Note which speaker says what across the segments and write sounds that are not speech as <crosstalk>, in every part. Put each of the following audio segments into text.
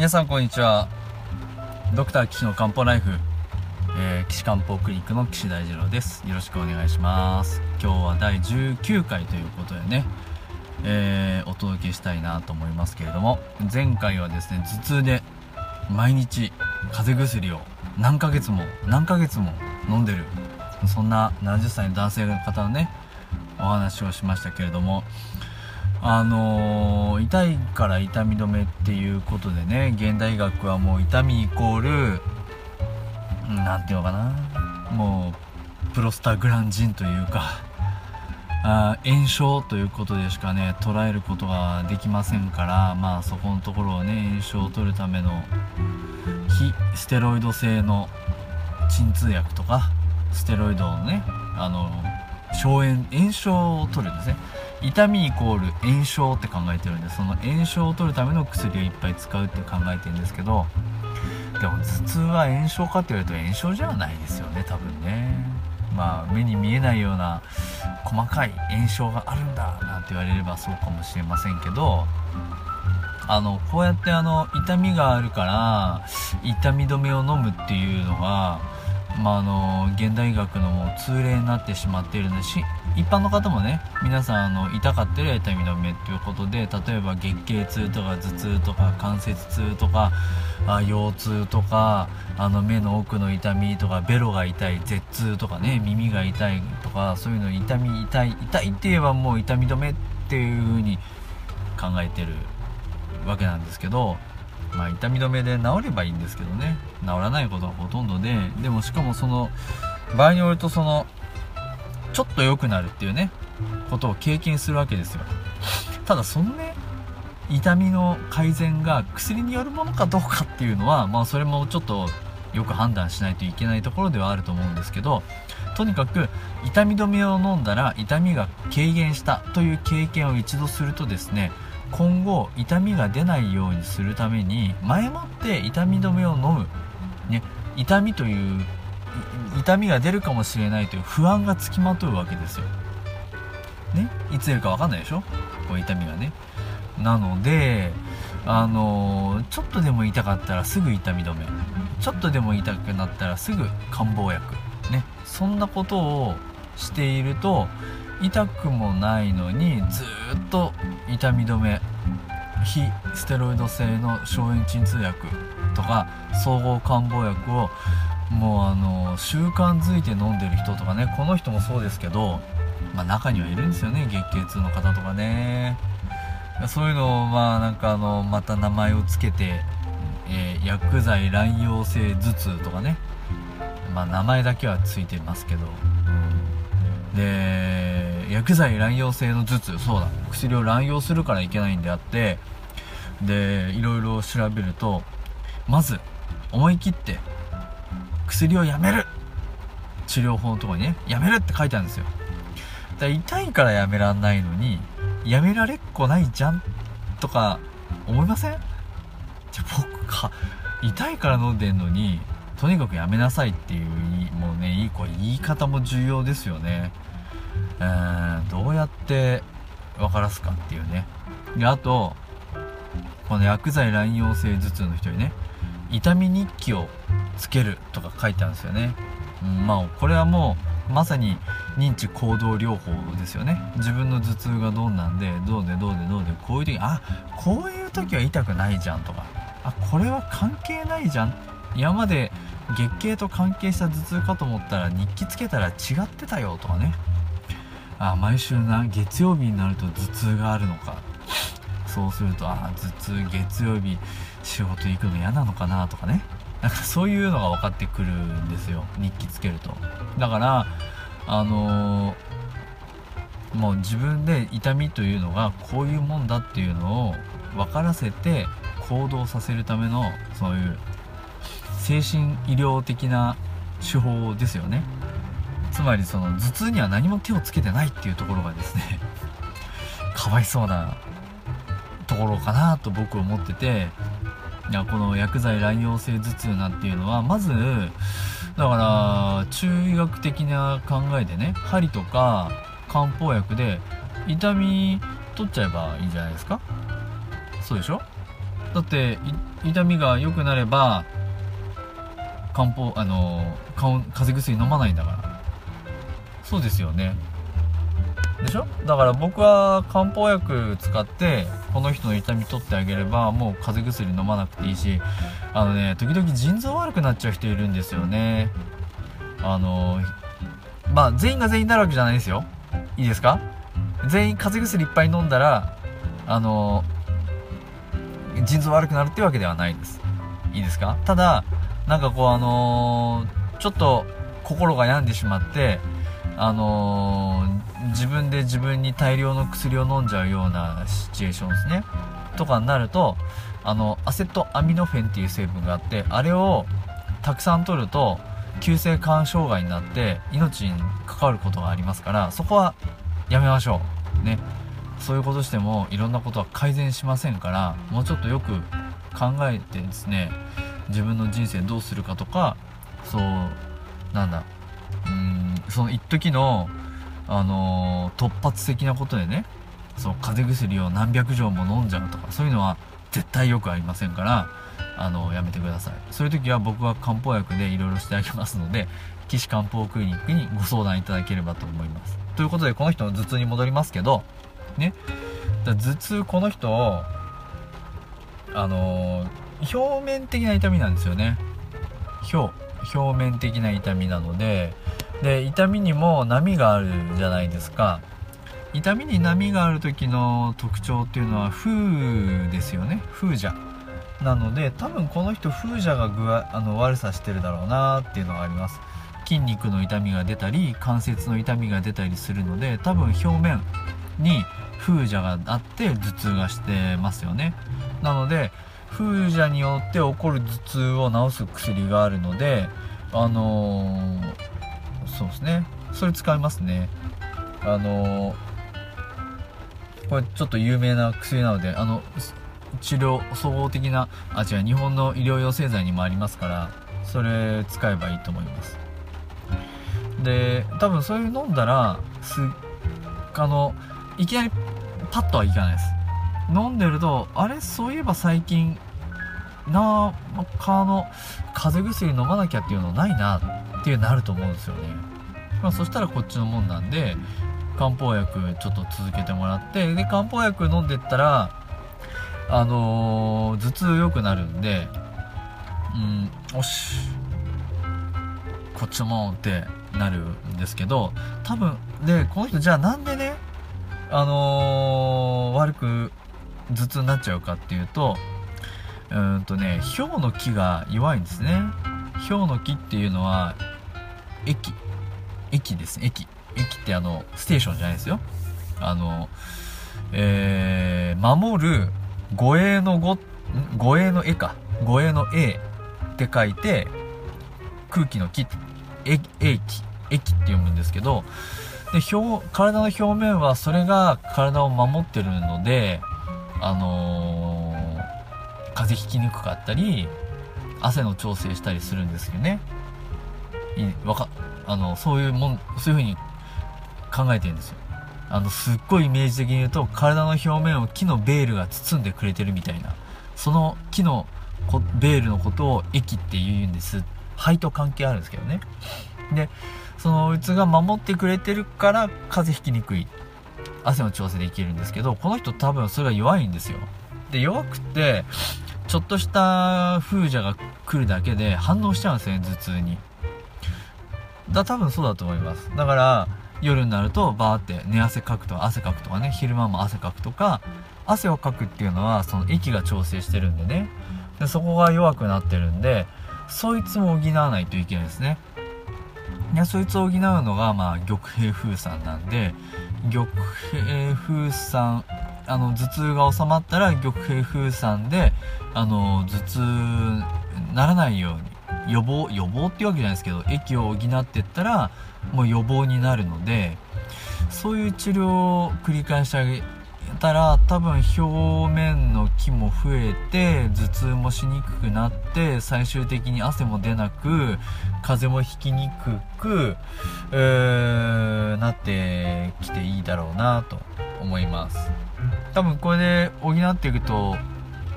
Speaker 1: 皆さんこんにちは。ドクター岸の漢方ライフ、えー、岸漢方クリニックの岸大二郎です。よろしくお願いします。今日は第19回ということでね、えー、お届けしたいなと思いますけれども前回はですね頭痛で毎日風邪薬を何ヶ月も何ヶ月も飲んでるそんな70歳の男性の方のねお話をしましたけれどもあのー、痛いから痛み止めっていうことでね現代医学はもう痛みイコール何ていうのかな。もうプロスタグランジンというかあ炎症ということでしかね捉えることができませんからまあそこのところをね炎症を取るための非ステロイド性の鎮痛薬とかステロイドのねあの消炎炎症を取るんですね。痛みイコール炎症って考えてるんでその炎症を取るための薬をいっぱい使うって考えてるんですけどでも頭痛は炎症かって言われると炎症じゃないですよね多分ね。まあ目に見えないような細かい炎症があるんだなんて言われればそうかもしれませんけどあのこうやってあの痛みがあるから痛み止めを飲むっていうのがまあ、あの現代医学のもう通例になってしまっているのでし一般の方もね皆さんあの痛かったら痛み止めっていうことで例えば月経痛とか頭痛とか関節痛とかあ腰痛とかあの目の奥の痛みとかベロが痛い舌痛とかね耳が痛いとかそういうの痛み痛い痛いって言えばもう痛み止めっていう風に考えてるわけなんですけどまあ、痛み止めで治ればいいんですけどね。治らないことがほとんどででもしかもその場合によるとそのちょっと良くなるっていうねことを経験するわけですよ。ただそのね痛みの改善が薬によるものかどうかっていうのはまあそれもちょっとよく判断しないといけないところではあると思うんですけどとにかく痛み止めを飲んだら痛みが軽減したという経験を一度するとですね今後痛みが出ないようにするために前もって痛み止めを飲む、ね、痛みという痛みが出るかもしれないという不安がつきまとうわけですよ、ね、いつ出るか分かんないでしょ？こう痛みがね。なのであのー、ちょっとでも痛かったらすぐ痛み止め。ちょっとでも痛くなったらすぐ漢方薬。ねそんなことをしていると痛くもないのにずっと痛み止め非ステロイド性の消炎鎮痛薬とか総合漢方薬をもうあの習慣づいて飲んでる人とかねこの人もそうですけど、まあ、中にはいるんですよね月経痛の方とかね。そういうのをまあなんかあのまた名前を付けて、えー、薬剤乱用性頭痛とかね。まあ名前だけは付いてますけど、で薬剤乱用性の頭痛そうだ。薬を乱用するからいけないんであってでいろいろ調べるとまず思い切って薬をやめる。治療法のとこにねやめるって書いてあるんですよ。だ痛いからやめらんないのにやめられっこないじゃんとか思いません？じゃ僕か痛いから飲んでんのにとにかくやめなさいっていうもうねいいこれ言い方も重要ですよね。えー、どうやって分からすかっていうね。であとこの薬剤乱用性頭痛の人にね痛み日記をつけるとか書いてあるんですよね、うん、まあこれはもうまさに認知行動療法ですよね。自分の頭痛がどんなんでどうでどうでどうでこういう時あこういう時は痛くないじゃんとか。あこれは関係ないじゃん。今まで月経と関係した頭痛かと思ったら日記つけたら違ってたよとかね。あ毎週な月曜日になると頭痛があるのか。そうするとあ頭痛月曜日仕事行くの嫌なのかなとかね。なんかそういうのが分かってくるんですよ。日記つけると。だからあのー、もう自分で痛みというのがこういうもんだっていうのを分からせて行動させるためのそういう精神医療的な手法ですよね。つまりその頭痛には何も手をつけてないっていうところがですね <laughs> かわいそうなところかなと僕は思ってていやこの薬剤乱用性頭痛なんていうのはまずだから中医学的な考えでね針とか漢方薬で痛み取っちゃえばいいんじゃないですか。そうでしょ？だって痛みが良くなれば漢方あの風邪薬飲まないんだから。そうですよね。でしょ？だから僕は漢方薬使ってこの人の痛み取ってあげればもう風邪薬飲まなくていいしあのね時々腎臓悪くなっちゃう人いるんですよね。あのまあ全員が全員になるわけじゃないですよ。いいですか？全員風邪薬いっぱい飲んだらあの腎臓悪くなるっていうわけではないです。いいですか？ただなんかこうあの、ちょっと心が病んでしまってあのー、自分で自分に大量の薬を飲んじゃうようなシチュエーションですね。とかになるとあのアセトアミノフェンっていう成分があってあれをたくさん取ると急性肝障害になって命に関わることがありますからそこはやめましょう。ね。そういうことしてもいろんなことは改善しませんからもうちょっとよく考えてですね自分の人生どうするかとかそうなんだうんその一時のあのー、突発的なことでねそう風邪薬を何百錠も飲んじゃうとかそういうのは絶対よくありませんからあのやめてください。そういう時は僕は漢方薬でいろいろしてあげますので岸漢方クリニックにご相談いただければと思います。ということでこの人の頭痛に戻りますけどね。頭痛この人あのー、表面的な痛みなんですよね。表。表面的な痛みなのでで痛みにも波があるじゃないですか。痛みに波がある時の特徴っていうのは風ですよね。風邪。なので多分この人風邪が具合あの悪さしてるだろうなっていうのがあります。筋肉の痛みが出たり関節の痛みが出たりするので多分表面に風邪があって頭痛がしてますよね。なので風邪によって起こる頭痛を治す薬があるのであのー、そうですね。それ使いますね。あのーこれちょっと有名な薬なのであの治療総合的なあ違う日本の医療用製剤にもありますからそれ使えばいいと思います。で多分そういう飲んだらすあのいきなりパッとはいかないです。飲んでるとあれそういえば最近なあの風邪薬飲まなきゃっていうのないなっていうなると思うんですよね、まあ、そしたらこっちのもんなんで漢方薬ちょっと続けてもらってで漢方薬飲んでったらあのー、頭痛良くなるんでうんよしこっちもってなるんですけど多分でこの人じゃあなんでねあのー、悪く頭痛になっちゃうかっていうとうんとね氷の木が弱いんですね氷の木っていうのは駅駅ですね駅駅ってあの、ステーションじゃないですよ。あの、えー、守る護衛の語、護衛の絵か。護衛の A って書いて、空気の木、え、駅、駅って読むんですけど、で、表、体の表面はそれが体を守ってるので、あのー、風邪ひきにくかったり、汗の調整したりするんですよね。いわか、あの、そういうもん、そういう風に考えてるんですよ。あのすっごいイメージ的に言うと体の表面を木のベールが包んでくれてるみたいな。その木のベールのことを液って言うんです。肺と関係あるんですけどね。でそのうつが守ってくれてるから風邪ひきにくい。汗の調整できるんですけどこの人多分それが弱いんですよ。で弱くてちょっとした風邪が来るだけで反応しちゃうんですよね頭痛に。だ多分そうだと思います。だから夜になるとバーって寝汗かくとか汗かくとかね昼間も汗かくとか汗をかくっていうのはその息が調整してるんでね。でそこが弱くなってるんでそいつも補わないといけないですね。でそいつを補うのがまあ玉平風散なんで玉平風散あの頭痛が収まったら玉平風散であの頭痛ならないように予防予防っていうわけじゃないですけど液を補っていったらもう予防になるのでそういう治療を繰り返してあげたら多分表面の木も増えて頭痛もしにくくなって最終的に汗も出なく風邪もひきにくく、なってきていいだろうなと思います。多分これで補っていくと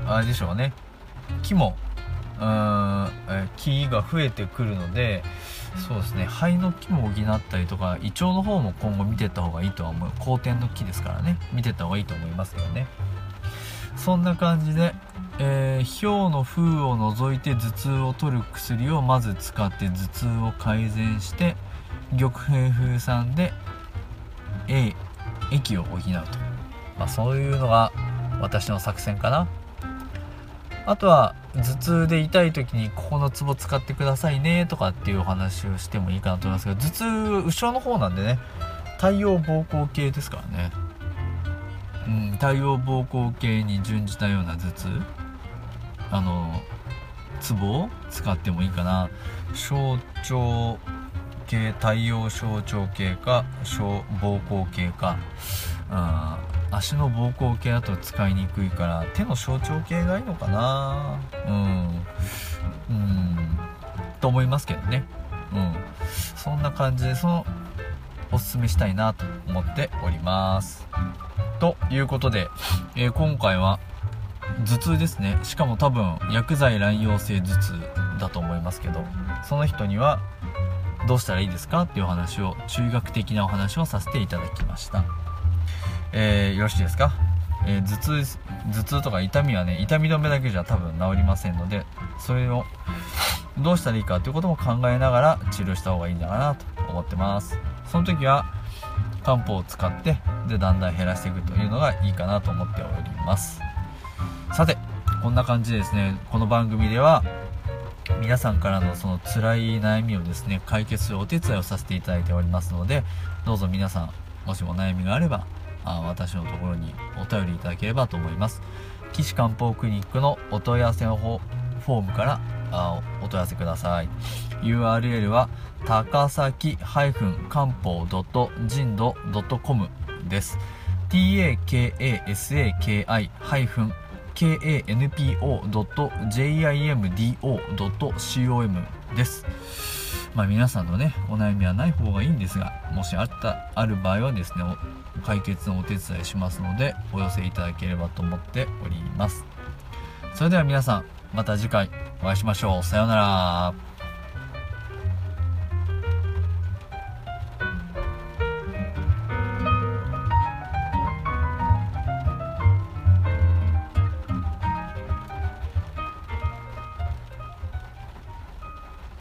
Speaker 1: あれでしょうね。木も、木が増えてくるのでそうですね。肺の木も補ったりとか胃腸の方も今後見てった方がいいとは思う。後天の木ですからね。見てった方がいいと思いますよね。そんな感じで、えー、氷の風を除いて頭痛を取る薬をまず使って頭痛を改善して玉平風酸で、A、液を補うと、まあ、そういうのが私の作戦かな。あとは頭痛で痛い時にここのツボ使ってくださいねとかっていうお話をしてもいいかなと思いますけど頭痛後ろの方なんでね太陽膀胱系ですからね。うん太陽膀胱系に準じたような頭痛。あのツボを使ってもいいかな。小腸系太陽小腸系か膀胱系か。うん足の膀胱系だと使いにくいから手の小腸系がいいのかな。うん。うん。と思いますけどね。うん。そんな感じでそのおすすめしたいなと思っております。ということで、えー、今回は頭痛ですね。しかも多分薬剤乱用性頭痛だと思いますけどその人にはどうしたらいいですかっていう話を中学的なお話をさせていただきました。えー、よろしいですか、えー、頭痛頭痛とか痛みはね痛み止めだけじゃ多分治りませんのでそれをどうしたらいいかということも考えながら治療した方がいいんだかなと思ってます。その時は漢方を使ってでだんだん減らしていくというのがいいかなと思っております。さてこんな感じでですねこの番組では皆さんからのその辛い悩みをですね解決するお手伝いをさせていただいておりますのでどうぞ皆さんもしも悩みがあればあ私のところにお便りいただければと思います。岸漢方クリニックのお問い合わせのフォームからあお問い合わせください。URL は高崎漢方人道 .com です。Takasaki- kanpo.jimdo.com です。まあ、皆さんのねお悩みはない方がいいんですがもしあったある場合はですね解決のお手伝いしますのでお寄せいただければと思っております。それでは皆さんまた次回お会いしましょう。さようなら。